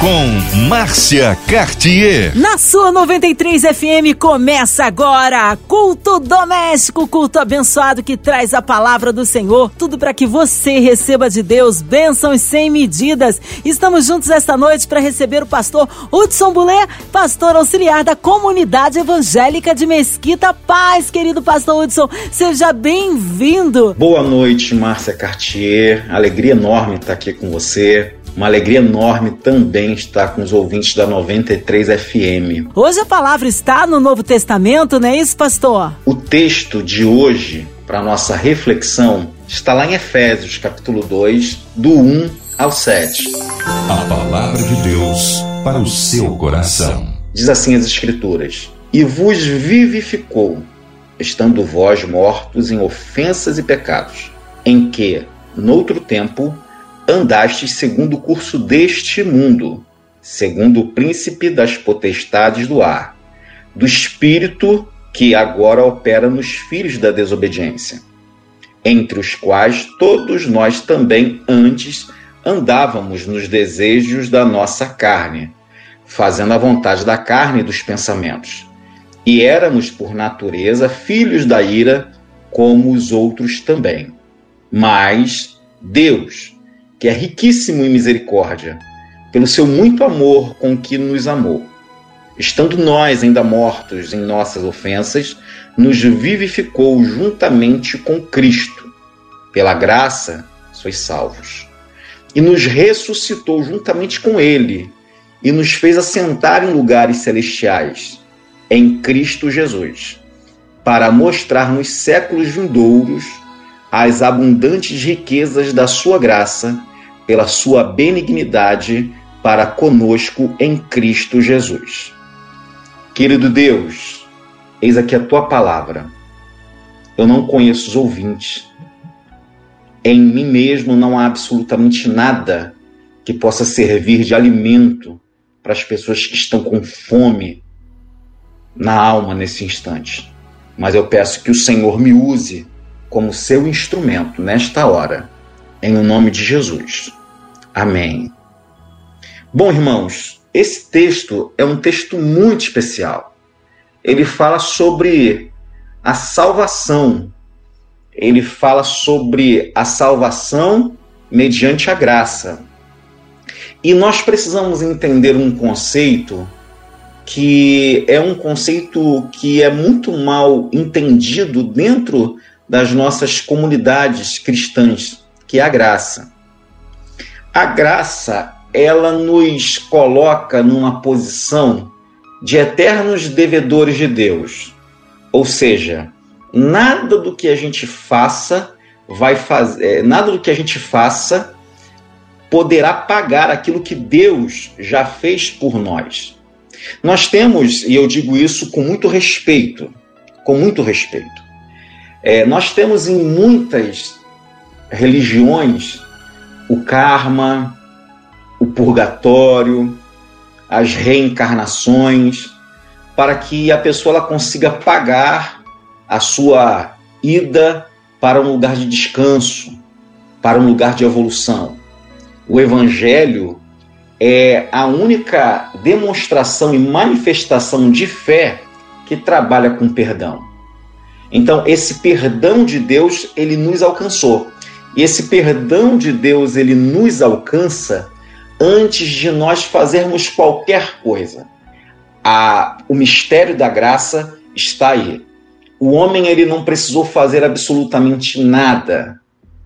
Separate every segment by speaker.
Speaker 1: com Márcia Cartier.
Speaker 2: Na sua 93 FM começa agora culto doméstico, culto abençoado que traz a palavra do Senhor, tudo para que você receba de Deus bênçãos sem medidas. Estamos juntos esta noite para receber o pastor Hudson Bulé, pastor auxiliar da comunidade evangélica de Mesquita Paz, querido pastor Hudson. Seja bem-vindo.
Speaker 3: Boa noite, Márcia Cartier. Alegria enorme estar aqui com você. Uma alegria enorme também estar com os ouvintes da 93 FM.
Speaker 2: Hoje a palavra está no Novo Testamento, não é isso, pastor?
Speaker 3: O texto de hoje, para nossa reflexão, está lá em Efésios, capítulo 2, do 1 ao 7.
Speaker 1: A palavra de Deus para o seu coração.
Speaker 3: Diz assim as Escrituras: E vos vivificou, estando vós mortos em ofensas e pecados, em que, noutro tempo, andastes segundo o curso deste mundo, segundo o príncipe das potestades do ar, do espírito que agora opera nos filhos da desobediência, entre os quais todos nós também antes andávamos nos desejos da nossa carne, fazendo a vontade da carne e dos pensamentos. E éramos, por natureza, filhos da ira, como os outros também. Mas Deus, que é riquíssimo em misericórdia, pelo seu muito amor com que nos amou. Estando nós ainda mortos em nossas ofensas, nos vivificou juntamente com Cristo. Pela graça, sois salvos. E nos ressuscitou juntamente com Ele, e nos fez assentar em lugares celestiais, em Cristo Jesus, para mostrar nos séculos vindouros as abundantes riquezas da sua graça, pela sua benignidade para conosco em Cristo Jesus. Querido Deus, eis aqui a tua palavra. Eu não conheço os ouvintes. Em mim mesmo não há absolutamente nada que possa servir de alimento para as pessoas que estão com fome na alma nesse instante. Mas eu peço que o Senhor me use como seu instrumento nesta hora, em o nome de Jesus. Amém. Bom, irmãos, esse texto é um texto muito especial. Ele fala sobre a salvação. Ele fala sobre a salvação mediante a graça. E nós precisamos entender um conceito que é um conceito que é muito mal entendido dentro das nossas comunidades cristãs, que é a graça. A graça, ela nos coloca numa posição de eternos devedores de Deus. Ou seja, nada do que a gente faça vai fazer, é, nada do que a gente faça poderá pagar aquilo que Deus já fez por nós. Nós temos, e eu digo isso com muito respeito, com muito respeito, é, nós temos em muitas religiões o karma, o purgatório, as reencarnações, para que a pessoa ela consiga pagar a sua ida para um lugar de descanso, para um lugar de evolução. O Evangelho é a única demonstração e manifestação de fé que trabalha com perdão. Então, esse perdão de Deus, ele nos alcançou. E esse perdão de Deus, ele nos alcança antes de nós fazermos qualquer coisa. A, o mistério da graça está aí. O homem ele não precisou fazer absolutamente nada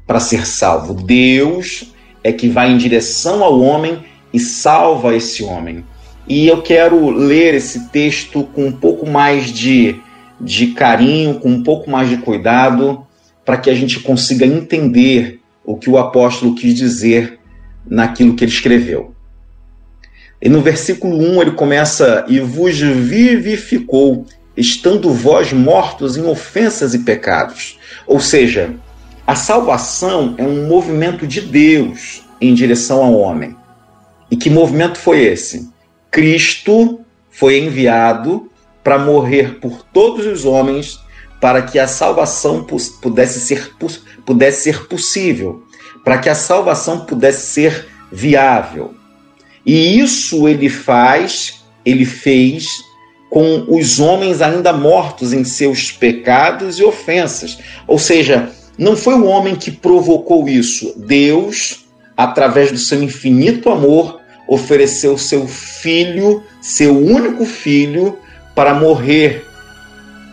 Speaker 3: para ser salvo. Deus é que vai em direção ao homem e salva esse homem. E eu quero ler esse texto com um pouco mais de de carinho, com um pouco mais de cuidado, para que a gente consiga entender o que o apóstolo quis dizer naquilo que ele escreveu. E no versículo 1 ele começa: E vos vivificou, estando vós mortos em ofensas e pecados. Ou seja, a salvação é um movimento de Deus em direção ao homem. E que movimento foi esse? Cristo foi enviado para morrer por todos os homens, para que a salvação pudesse ser, pudesse ser possível, para que a salvação pudesse ser viável. E isso ele faz, ele fez com os homens ainda mortos em seus pecados e ofensas. Ou seja, não foi o homem que provocou isso. Deus, através do seu infinito amor, ofereceu seu filho, seu único filho, para morrer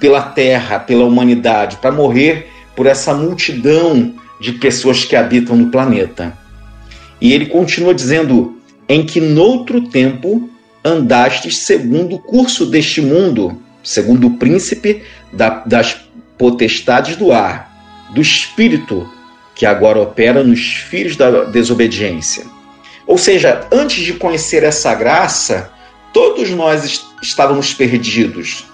Speaker 3: pela terra, pela humanidade, para morrer por essa multidão de pessoas que habitam no planeta. E ele continua dizendo: em que noutro tempo andastes segundo o curso deste mundo, segundo o príncipe da, das potestades do ar, do espírito que agora opera nos filhos da desobediência. Ou seja, antes de conhecer essa graça, todos nós estávamos perdidos.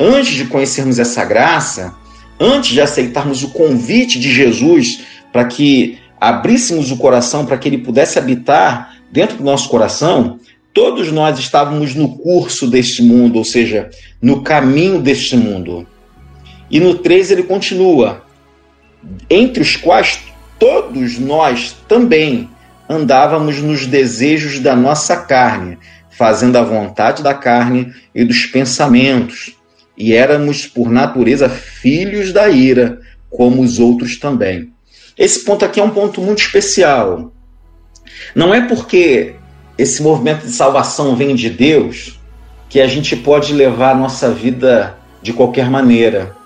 Speaker 3: Antes de conhecermos essa graça, antes de aceitarmos o convite de Jesus para que abríssemos o coração para que ele pudesse habitar dentro do nosso coração, todos nós estávamos no curso deste mundo, ou seja, no caminho deste mundo. E no 3 ele continua: entre os quais todos nós também andávamos nos desejos da nossa carne, fazendo a vontade da carne e dos pensamentos, e éramos por natureza filhos da ira, como os outros também. Esse ponto aqui é um ponto muito especial. Não é porque esse movimento de salvação vem de Deus que a gente pode levar a nossa vida de qualquer maneira.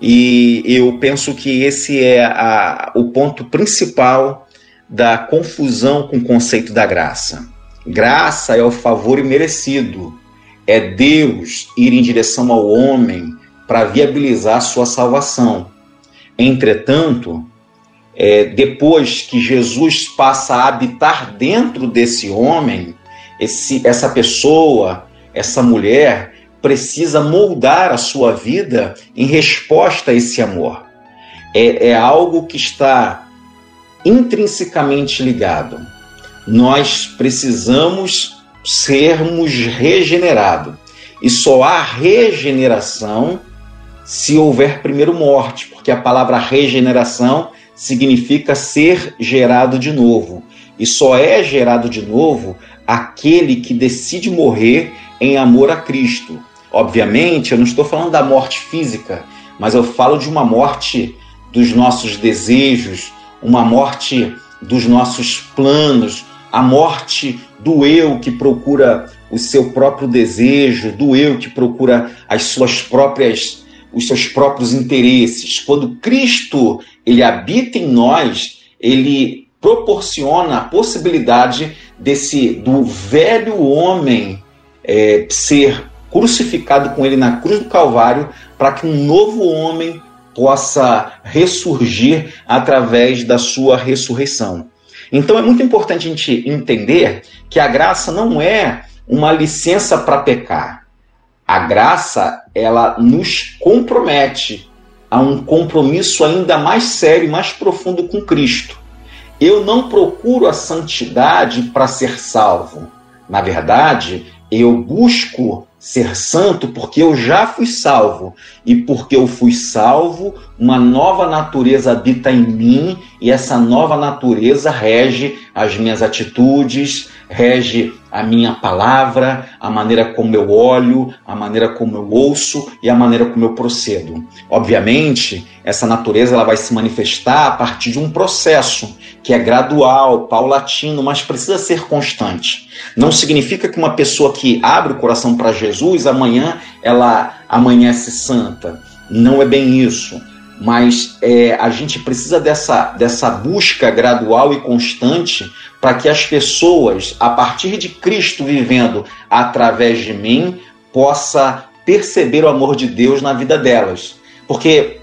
Speaker 3: E eu penso que esse é a, o ponto principal da confusão com o conceito da graça. Graça é o favor imerecido, é Deus ir em direção ao homem para viabilizar sua salvação. Entretanto, é, depois que Jesus passa a habitar dentro desse homem, esse, essa pessoa, essa mulher, precisa moldar a sua vida em resposta a esse amor. É, é algo que está intrinsecamente ligado. Nós precisamos sermos regenerados. E só há regeneração se houver primeiro morte, porque a palavra regeneração significa ser gerado de novo. E só é gerado de novo aquele que decide morrer em amor a Cristo. Obviamente, eu não estou falando da morte física, mas eu falo de uma morte dos nossos desejos, uma morte dos nossos planos, a morte do eu que procura o seu próprio desejo, do eu que procura as suas próprias os seus próprios interesses. Quando Cristo ele habita em nós, ele proporciona a possibilidade desse do velho homem é, ser crucificado com ele na cruz do Calvário, para que um novo homem possa ressurgir através da sua ressurreição. Então é muito importante a gente entender que a graça não é uma licença para pecar. A graça, ela nos compromete a um compromisso ainda mais sério mais profundo com Cristo. Eu não procuro a santidade para ser salvo. Na verdade, eu busco ser santo porque eu já fui salvo. E porque eu fui salvo, uma nova natureza habita em mim e essa nova natureza rege as minhas atitudes, rege a minha palavra, a maneira como eu olho, a maneira como eu ouço e a maneira como eu procedo. Obviamente, essa natureza ela vai se manifestar a partir de um processo que é gradual, paulatino, mas precisa ser constante. Não significa que uma pessoa que abre o coração para Jesus amanhã ela amanhece santa. Não é bem isso mas é, a gente precisa dessa, dessa busca gradual e constante para que as pessoas, a partir de Cristo vivendo através de mim, possa perceber o amor de Deus na vida delas. Porque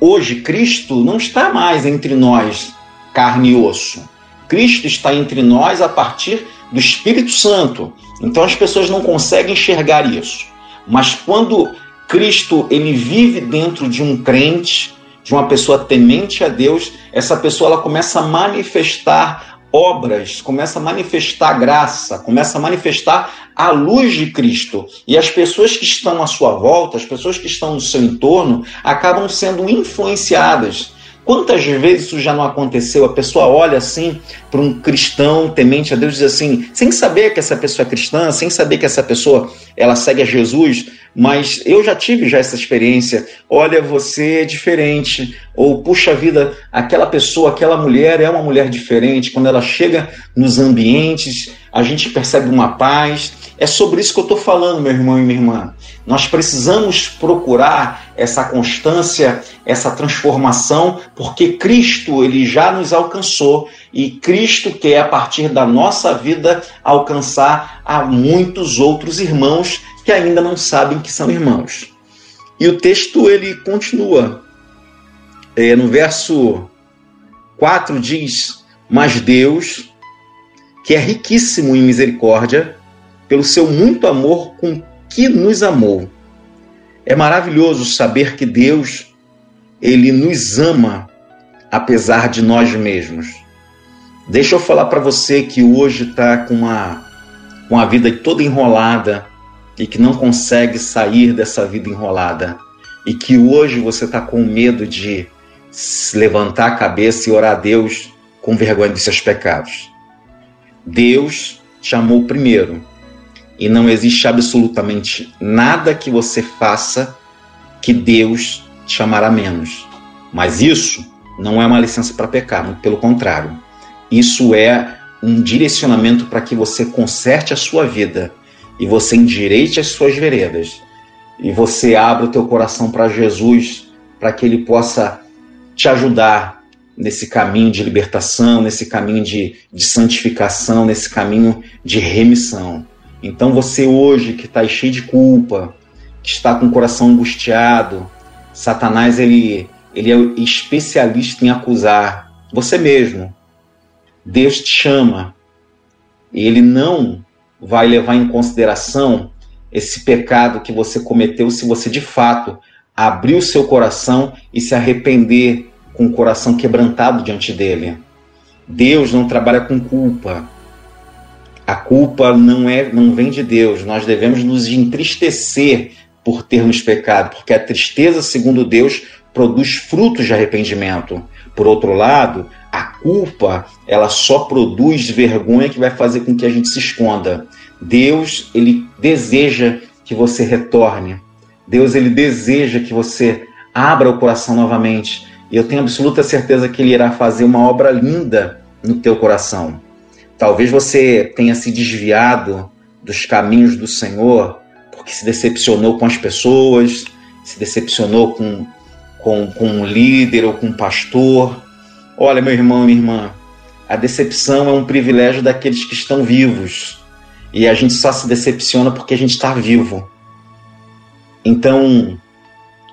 Speaker 3: hoje Cristo não está mais entre nós, carne e osso. Cristo está entre nós a partir do Espírito Santo. Então as pessoas não conseguem enxergar isso. Mas quando Cristo ele vive dentro de um crente, de uma pessoa temente a Deus, essa pessoa ela começa a manifestar obras, começa a manifestar graça, começa a manifestar a luz de Cristo. E as pessoas que estão à sua volta, as pessoas que estão no seu entorno, acabam sendo influenciadas. Quantas vezes isso já não aconteceu? A pessoa olha assim para um cristão temente a Deus e diz assim, sem saber que essa pessoa é cristã, sem saber que essa pessoa ela segue a Jesus, mas eu já tive já essa experiência. Olha, você é diferente. Ou, puxa vida, aquela pessoa, aquela mulher é uma mulher diferente. Quando ela chega nos ambientes, a gente percebe uma paz. É sobre isso que eu estou falando, meu irmão e minha irmã. Nós precisamos procurar essa constância, essa transformação, porque Cristo ele já nos alcançou e Cristo quer a partir da nossa vida alcançar a muitos outros irmãos que ainda não sabem que são irmãos. E o texto ele continua. É, no verso 4 diz: Mas Deus, que é riquíssimo em misericórdia, pelo seu muito amor com que nos amou. É maravilhoso saber que Deus, ele nos ama apesar de nós mesmos. Deixa eu falar para você que hoje está com uma, com a vida toda enrolada, e que não consegue sair dessa vida enrolada e que hoje você está com medo de levantar a cabeça e orar a Deus com vergonha dos seus pecados. Deus te amou primeiro e não existe absolutamente nada que você faça que Deus te amará menos. Mas isso não é uma licença para pecar, muito pelo contrário. Isso é um direcionamento para que você conserte a sua vida e você endireite as suas veredas e você abra o teu coração para Jesus, para que ele possa te ajudar nesse caminho de libertação, nesse caminho de, de santificação, nesse caminho de remissão. Então você hoje que está cheio de culpa, que está com o coração angustiado, Satanás ele, ele é especialista em acusar você mesmo. Deus te chama. E ele não vai levar em consideração esse pecado que você cometeu se você de fato abrir o seu coração e se arrepender com o coração quebrantado diante dele. Deus não trabalha com culpa. A culpa não é, não vem de Deus. Nós devemos nos entristecer por termos pecado, porque a tristeza, segundo Deus, produz frutos de arrependimento. Por outro lado, a culpa, ela só produz vergonha que vai fazer com que a gente se esconda. Deus, ele deseja que você retorne. Deus, ele deseja que você abra o coração novamente. E eu tenho absoluta certeza que ele irá fazer uma obra linda no teu coração. Talvez você tenha se desviado dos caminhos do Senhor porque se decepcionou com as pessoas, se decepcionou com, com, com um líder ou com um pastor, Olha, meu irmão, minha irmã, a decepção é um privilégio daqueles que estão vivos. E a gente só se decepciona porque a gente está vivo. Então,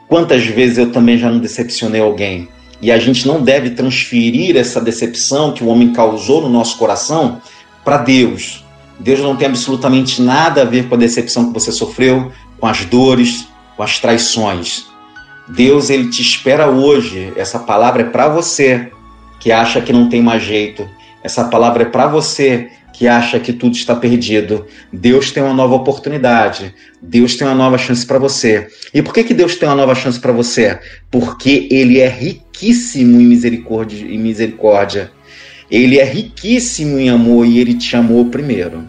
Speaker 3: quantas vezes eu também já não decepcionei alguém? E a gente não deve transferir essa decepção que o homem causou no nosso coração para Deus. Deus não tem absolutamente nada a ver com a decepção que você sofreu, com as dores, com as traições. Deus ele te espera hoje. Essa palavra é para você que acha que não tem mais jeito. Essa palavra é para você que acha que tudo está perdido. Deus tem uma nova oportunidade. Deus tem uma nova chance para você. E por que, que Deus tem uma nova chance para você? Porque Ele é riquíssimo em misericórdia, em misericórdia. Ele é riquíssimo em amor e Ele te amou primeiro.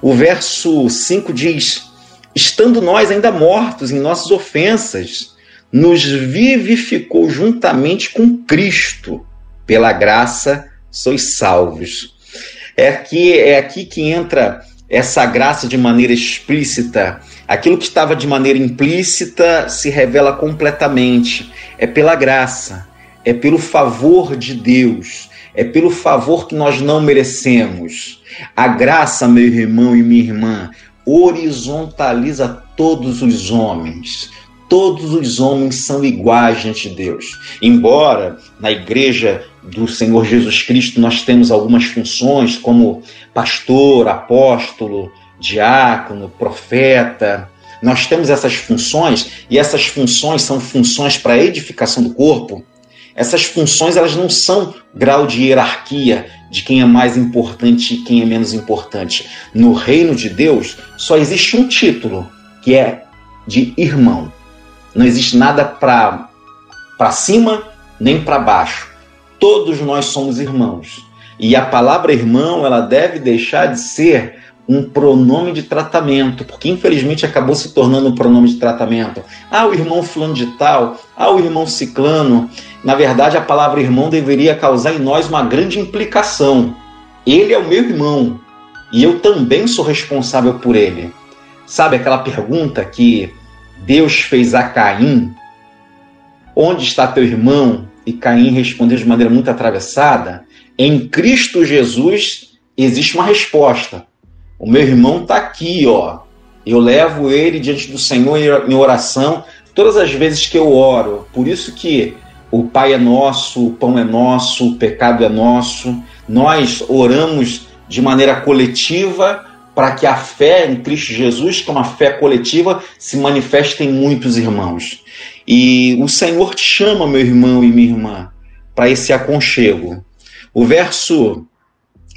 Speaker 3: O verso 5 diz: Estando nós ainda mortos em nossas ofensas, nos vivificou juntamente com Cristo pela graça sois salvos. É aqui, é aqui que entra essa graça de maneira explícita. Aquilo que estava de maneira implícita se revela completamente. É pela graça, é pelo favor de Deus, é pelo favor que nós não merecemos. A graça, meu irmão e minha irmã, horizontaliza todos os homens todos os homens são iguais diante de Deus. Embora na igreja do Senhor Jesus Cristo nós temos algumas funções como pastor, apóstolo, diácono, profeta, nós temos essas funções e essas funções são funções para edificação do corpo. Essas funções elas não são grau de hierarquia, de quem é mais importante e quem é menos importante. No reino de Deus, só existe um título, que é de irmão. Não existe nada para cima nem para baixo. Todos nós somos irmãos. E a palavra irmão, ela deve deixar de ser um pronome de tratamento, porque infelizmente acabou se tornando um pronome de tratamento. Ah, o irmão fulano de tal, ah, o irmão ciclano. Na verdade, a palavra irmão deveria causar em nós uma grande implicação. Ele é o meu irmão e eu também sou responsável por ele. Sabe aquela pergunta que Deus fez a Caim? Onde está teu irmão? E Caim respondeu de maneira muito atravessada. Em Cristo Jesus existe uma resposta. O meu irmão está aqui, ó. Eu levo ele diante do Senhor em oração todas as vezes que eu oro. Por isso que o Pai é nosso, o pão é nosso, o pecado é nosso. Nós oramos de maneira coletiva para que a fé em Cristo Jesus, que é uma fé coletiva, se manifeste em muitos irmãos. E o Senhor te chama, meu irmão e minha irmã, para esse aconchego. O verso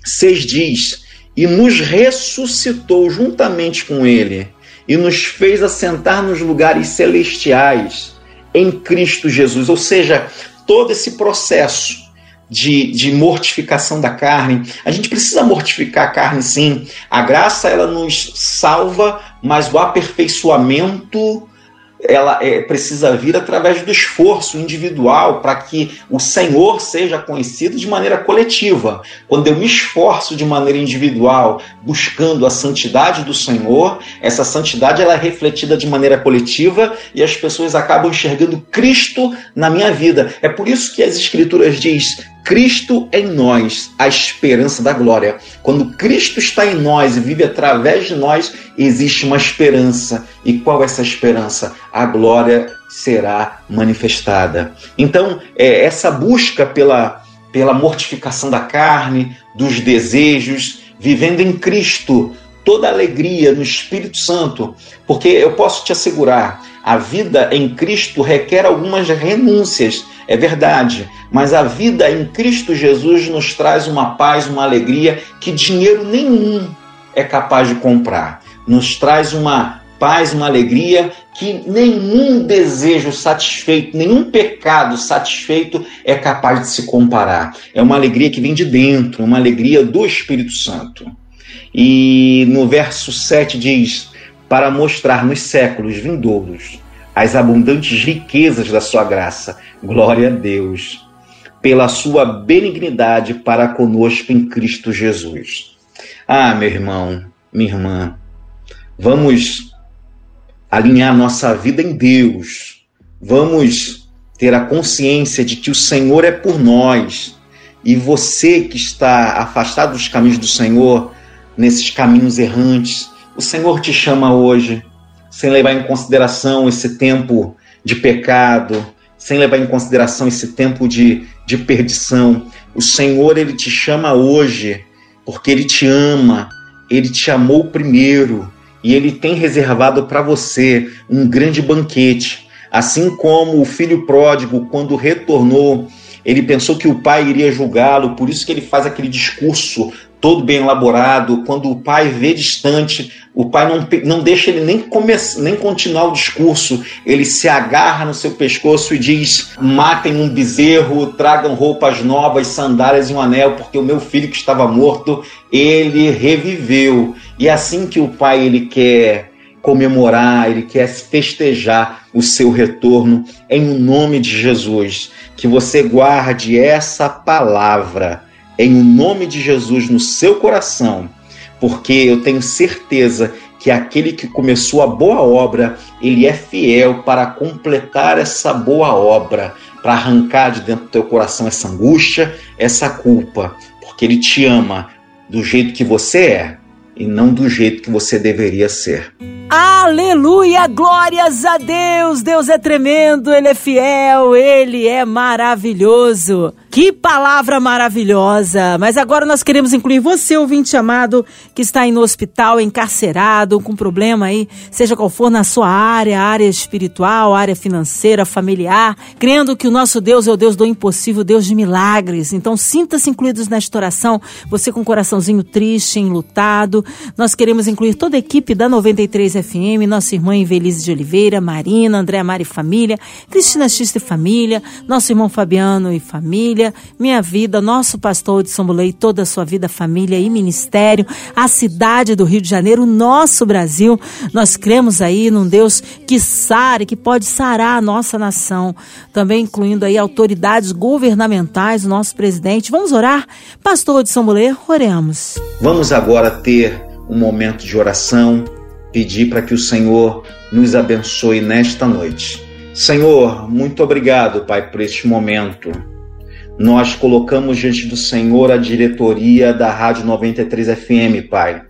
Speaker 3: 6 diz: E nos ressuscitou juntamente com Ele, e nos fez assentar nos lugares celestiais em Cristo Jesus. Ou seja, todo esse processo de, de mortificação da carne. A gente precisa mortificar a carne, sim. A graça ela nos salva, mas o aperfeiçoamento ela é, precisa vir através do esforço individual para que o Senhor seja conhecido de maneira coletiva. Quando eu me esforço de maneira individual, buscando a santidade do Senhor, essa santidade ela é refletida de maneira coletiva e as pessoas acabam enxergando Cristo na minha vida. É por isso que as Escrituras diz Cristo em nós, a esperança da glória. Quando Cristo está em nós e vive através de nós, existe uma esperança. E qual é essa esperança? A glória será manifestada. Então, é, essa busca pela, pela mortificação da carne, dos desejos, vivendo em Cristo, toda alegria no Espírito Santo, porque eu posso te assegurar, a vida em Cristo requer algumas renúncias, é verdade, mas a vida em Cristo Jesus nos traz uma paz, uma alegria que dinheiro nenhum é capaz de comprar. Nos traz uma paz, uma alegria que nenhum desejo satisfeito, nenhum pecado satisfeito é capaz de se comparar. É uma alegria que vem de dentro, uma alegria do Espírito Santo. E no verso 7 diz: para mostrar nos séculos vindouros as abundantes riquezas da sua graça. Glória a Deus, pela sua benignidade para conosco em Cristo Jesus. Ah, meu irmão, minha irmã, vamos alinhar nossa vida em Deus. Vamos ter a consciência de que o Senhor é por nós. E você que está afastado dos caminhos do Senhor, nesses caminhos errantes, o Senhor te chama hoje, sem levar em consideração esse tempo de pecado, sem levar em consideração esse tempo de, de perdição. O Senhor, ele te chama hoje, porque ele te ama, ele te amou primeiro e ele tem reservado para você um grande banquete. Assim como o filho pródigo, quando retornou, ele pensou que o pai iria julgá-lo, por isso que ele faz aquele discurso todo bem elaborado. Quando o pai vê distante, o pai não, não deixa ele nem, começar, nem continuar o discurso. Ele se agarra no seu pescoço e diz: Matem um bezerro, tragam roupas novas, sandálias e um anel, porque o meu filho que estava morto, ele reviveu. E é assim que o pai ele quer comemorar, ele quer festejar o seu retorno em nome de Jesus. Que você guarde essa palavra em nome de Jesus no seu coração, porque eu tenho certeza que aquele que começou a boa obra, ele é fiel para completar essa boa obra, para arrancar de dentro do teu coração essa angústia, essa culpa, porque ele te ama do jeito que você é e não do jeito que você deveria ser.
Speaker 2: Aleluia! Glórias a Deus! Deus é tremendo, Ele é fiel, Ele é maravilhoso. Que palavra maravilhosa! Mas agora nós queremos incluir você, ouvinte amado, que está aí no hospital, encarcerado, com problema aí, seja qual for na sua área, área espiritual, área financeira, familiar, crendo que o nosso Deus é o Deus do impossível, Deus de milagres. Então sinta-se incluídos nesta oração, você com o coraçãozinho triste, enlutado. Nós queremos incluir toda a equipe da 93 FM, nossa irmã Invelise de Oliveira, Marina, André Mari Família, Cristina Xista e Família, nosso irmão Fabiano e Família, minha vida, nosso pastor de Sombulei, toda a sua vida, família e ministério, a cidade do Rio de Janeiro, nosso Brasil. Nós cremos aí num Deus que sare, que pode sarar a nossa nação, também incluindo aí autoridades governamentais, o nosso presidente. Vamos orar? Pastor de Sombulei, oremos.
Speaker 3: Vamos agora ter um momento de oração, pedir para que o Senhor nos abençoe nesta noite. Senhor, muito obrigado, Pai, por este momento nós colocamos diante do Senhor a diretoria da Rádio 93 FM, Pai,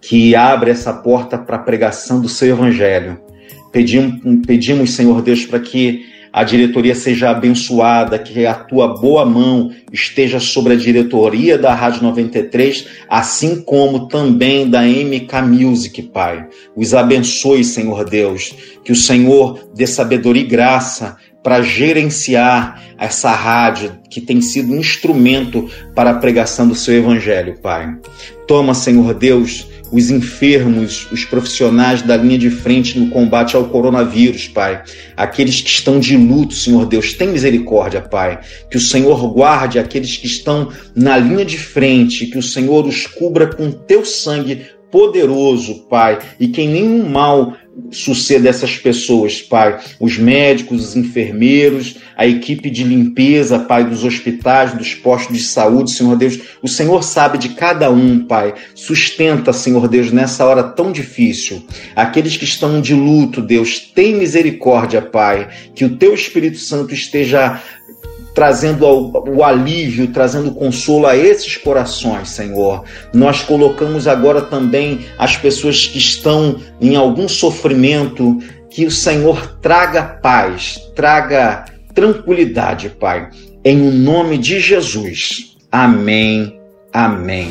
Speaker 3: que abre essa porta para a pregação do seu Evangelho. Pedimos, pedimos Senhor Deus, para que a diretoria seja abençoada, que a tua boa mão esteja sobre a diretoria da Rádio 93, assim como também da MK Music, Pai. Os abençoe, Senhor Deus, que o Senhor dê sabedoria e graça para gerenciar essa rádio que tem sido um instrumento para a pregação do seu evangelho, Pai. Toma, Senhor Deus, os enfermos, os profissionais da linha de frente no combate ao coronavírus, Pai. Aqueles que estão de luto, Senhor Deus, tem misericórdia, Pai. Que o Senhor guarde aqueles que estão na linha de frente, que o Senhor os cubra com teu sangue poderoso, Pai, e que nenhum mal suceda essas pessoas, Pai. Os médicos, os enfermeiros, a equipe de limpeza, Pai, dos hospitais, dos postos de saúde, Senhor Deus. O Senhor sabe de cada um, Pai. Sustenta, Senhor Deus, nessa hora tão difícil. Aqueles que estão de luto, Deus, tem misericórdia, Pai. Que o Teu Espírito Santo esteja trazendo o alívio, trazendo consolo a esses corações, Senhor. Nós colocamos agora também as pessoas que estão em algum sofrimento, que o Senhor traga paz, traga tranquilidade, Pai. Em o nome de Jesus. Amém. Amém.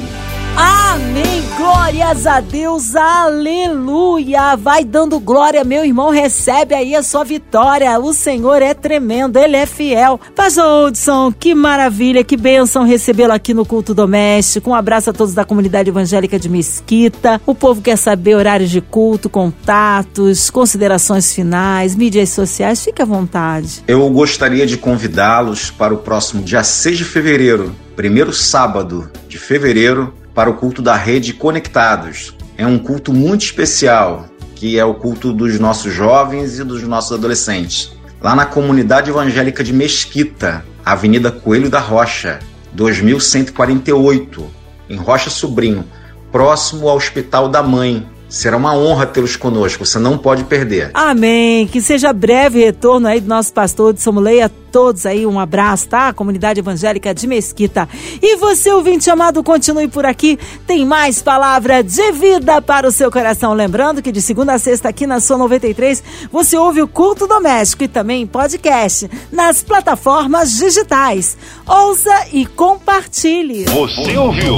Speaker 2: Amém. Glórias a Deus, aleluia! Vai dando glória, meu irmão, recebe aí a sua vitória. O Senhor é tremendo, Ele é fiel. Pastor Hudson, que maravilha, que bênção recebê-lo aqui no culto doméstico. Um abraço a todos da comunidade evangélica de Mesquita. O povo quer saber horários de culto, contatos, considerações finais, mídias sociais. Fique à vontade.
Speaker 3: Eu gostaria de convidá-los para o próximo dia 6 de fevereiro, primeiro sábado de fevereiro, para o culto da rede Conectados. É um culto muito especial, que é o culto dos nossos jovens e dos nossos adolescentes. Lá na comunidade evangélica de Mesquita, Avenida Coelho da Rocha, 2148, em Rocha Sobrinho, próximo ao Hospital da Mãe, Será uma honra tê-los conosco, você não pode perder.
Speaker 2: Amém. Que seja breve retorno aí do nosso pastor de Somuleia. Todos aí, um abraço, tá? Comunidade Evangélica de Mesquita. E você, ouvinte amado, continue por aqui. Tem mais palavra de vida para o seu coração. Lembrando que de segunda a sexta aqui na sua 93, você ouve o culto doméstico e também podcast nas plataformas digitais. Ouça e compartilhe.
Speaker 1: Você ouviu?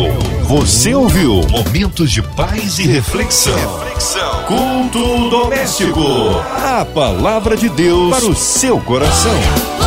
Speaker 1: Você ouviu? Momentos de paz e reflexão. Reflexão. Culto doméstico. A palavra de Deus para o seu coração.